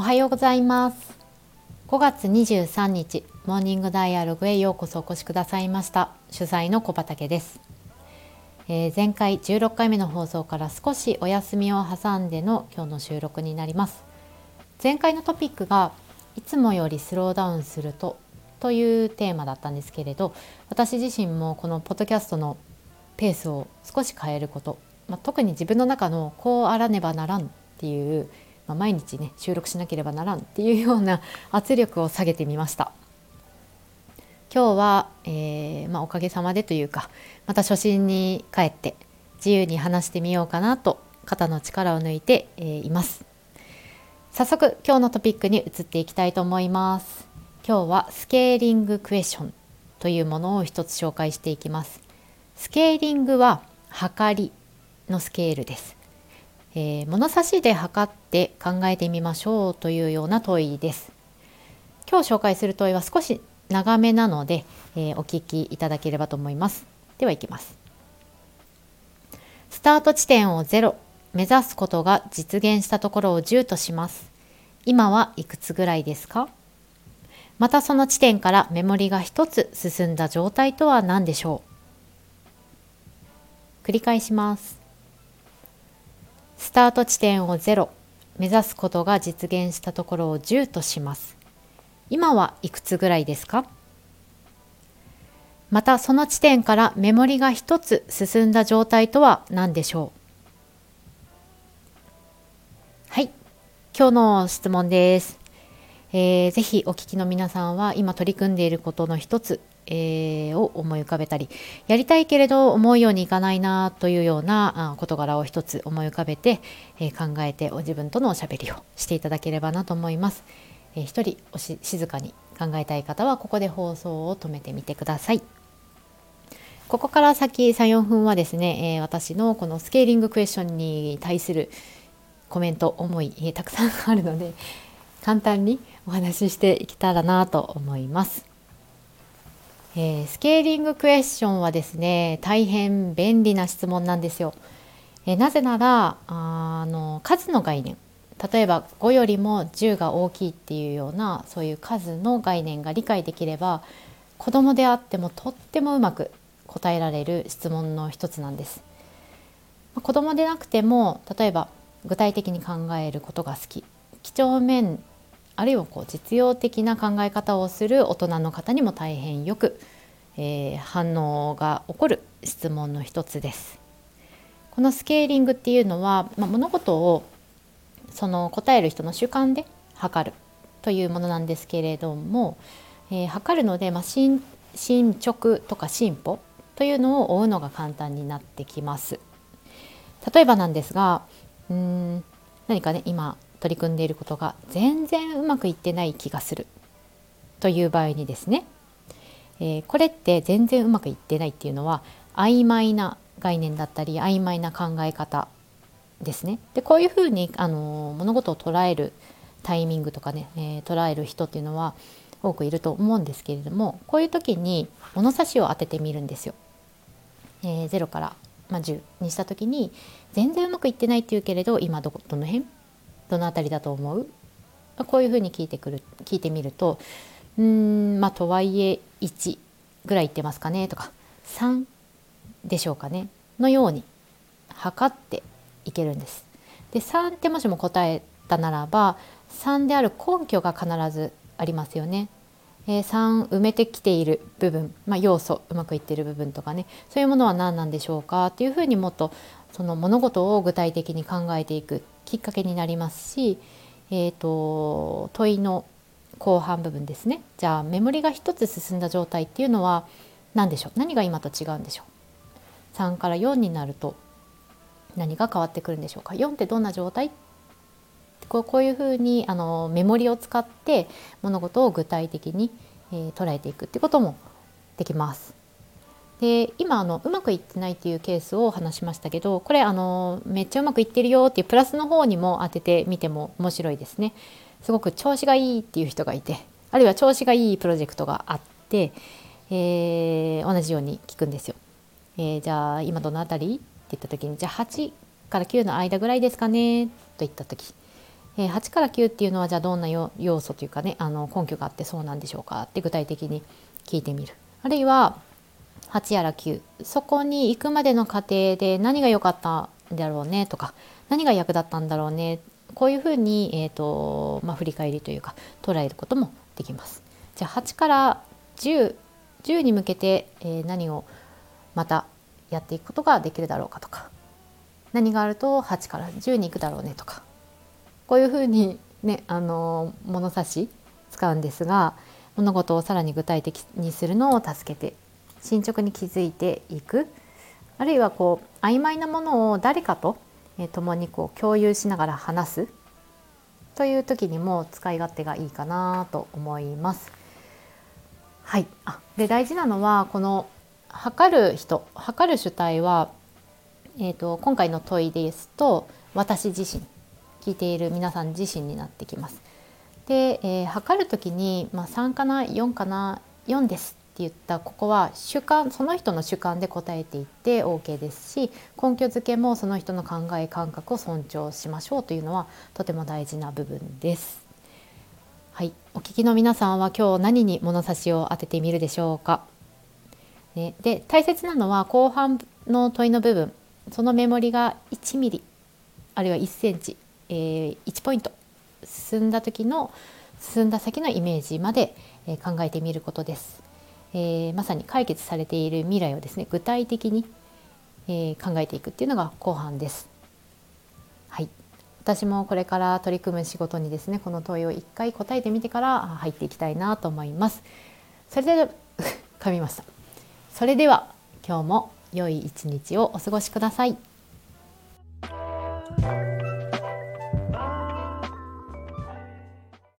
おはようございます。5月23日モーニングダイアログへようこそお越しくださいました。主催の小畑です、えー、前回16回目の放送から少しお休みを挟んでの今日の収録になります。前回のトピックがいつもよりスローダウンするとというテーマだったんですけれど私自身もこのポッドキャストのペースを少し変えること、まあ、特に自分の中のこうあらねばならんっていうまあ、毎日ね収録しなければならんっていうような 圧力を下げてみました。今日は、えー、まあ、おかげさまでというかまた初心に帰って自由に話してみようかなと肩の力を抜いて、えー、います。早速今日のトピックに移っていきたいと思います。今日はスケーリングクエスチョンというものを一つ紹介していきます。スケーリングは測りのスケールです。えー、物差しで測って考えてみましょうというような問いです。今日紹介する問いは少し長めなので、えー、お聞きいただければと思います。ではいきます。スタート地点を0目指すことが実現したところを10とします。今はいくつぐらいですか？またその地点からメモリが1つ進んだ状態とは何でしょう？繰り返します。スタート地点を0目指すことが実現したところを10とします。今はいくつぐらいですか？またその地点からメモリが1つ進んだ状態とは何でしょう？はい。今日の質問です、えー、ぜひお聞きの皆さんは今取り組んでいることの一つえー、を思い浮かべたりやりたいけれど思うようにいかないなというような事柄を一つ思い浮かべて、えー、考えて自分とのおしゃべりをしていただければなと思います。えー、一人おし静かに考えたい方はここで放送を止めてみてください。ここから先3、4分はですね、えー、私のこのスケーリングクエスチョンに対するコメント、思い、えー、たくさんあるので、簡単にお話ししていけたらなと思います。えー、スケーリングクエスチョンはですね大変便利な質問なんですよ。えー、なぜならあの数の概念例えば5よりも10が大きいっていうようなそういう数の概念が理解できれば子供であってもとってもうまく答えられる質問の一つなんです。子供でなくても例えば具体的に考えることが好き几帳面あるいはこう実用的な考え方をする大人の方にも大変よく、えー、反応が起こる質問の一つです。このスケーリングっていうのは、まあ、物事をその答える人の主観で測るというものなんですけれども、えー、測るので、まあ、進進捗とか進歩というのを追うのが簡単になってきます。例えばなんですがうん何かね今取り組んでいることが全然うまくいってない気がするという場合にですね、えー、これって全然うまくいってないっていうのは曖昧な概念だったり曖昧な考え方ですね。でこういうふうにあの物事を捉えるタイミングとかね、えー、捉える人っていうのは多くいると思うんですけれどもこういう時に物差しを当ててみるんですよ。えー、0から、まあ、10にした時に全然うまくいってないっていうけれど今どどの辺？どの辺りだと思う？こういうふうに聞いてくる聞いてみるとうんまあとはいえ1ぐらい言ってますかねとか3でしょうかねのように測っていけるんです。で3ってもしも答えたならば3である根拠が必ずありますよね。えー、3埋めてきている部分、まあ、要素うまくいっている部分とかねそういうものは何なんでしょうかっていうふうにもっとその物事を具体的に考えていくきっかけになりますし、えーと、問いの後半部分ですね。じゃあメモリが1つ進んだ状態っていうのは何でしょう？何が今と違うんでしょう？3から4になると何が変わってくるんでしょうか？4ってどんな状態？こうこういうふうにあのメモリを使って物事を具体的に、えー、捉えていくってこともできます。で今あのうまくいってないっていうケースを話しましたけどこれあのめっちゃうまくいってるよっていうプラスの方にも当ててみても面白いですね。すごく調子がいいっていう人がいてあるいは調子がいいプロジェクトがあって、えー、同じように聞くんですよ。えー、じゃあ今どの辺りって言った時にじゃあ8から9の間ぐらいですかねと言った時、えー、8から9っていうのはじゃあどんな要素というかねあの根拠があってそうなんでしょうかって具体的に聞いてみるあるいは8やら9そこに行くまでの過程で何が良かったんだろうねとか何が役立ったんだろうねこういうふうに、えーとまあ、振り返りというか捉えることもできます。じゃあ8から10 10に向けて、えー、何をまたやっていくことができるだろうかとか。何があると8から10に行くだろうねとか。こういうふうにねあの物差し使うんですが物事をさらに具体的にするのを助けて進捗に気づいていくあるいはこう曖昧なものを誰かと、え共にこう共有しながら話すという時にも使い勝手がいいかなと思います。はい、あで大事なのはこの測る人測る主体は、えーと、今回の問いですと私自身聞いている皆さん自身になってきます。で、えー、測る時に、まあ、3かな4かな4です言ったここは主観その人の主観で答えていって OK ですし根拠付けもその人の考え感覚を尊重しましょうというのはとても大事な部分です。はい、お聞きの皆さんは今日何に物差しを当ててみるでしょうか？ね、で大切なのは後半の問いの部分そのメモリが1ミリあるいは1センチ、えー、1ポイント進んだ時の進んだ先のイメージまで、え、考えてみることです。えー、まさに解決されている未来をですね具体的に、えー、考えていくっていうのが後半です。はい私もこれから取り組む仕事にですねこの問いを一回答えてみてから入っていきたいなと思います。それでは噛みました。それでは今日も良い一日をお過ごしください。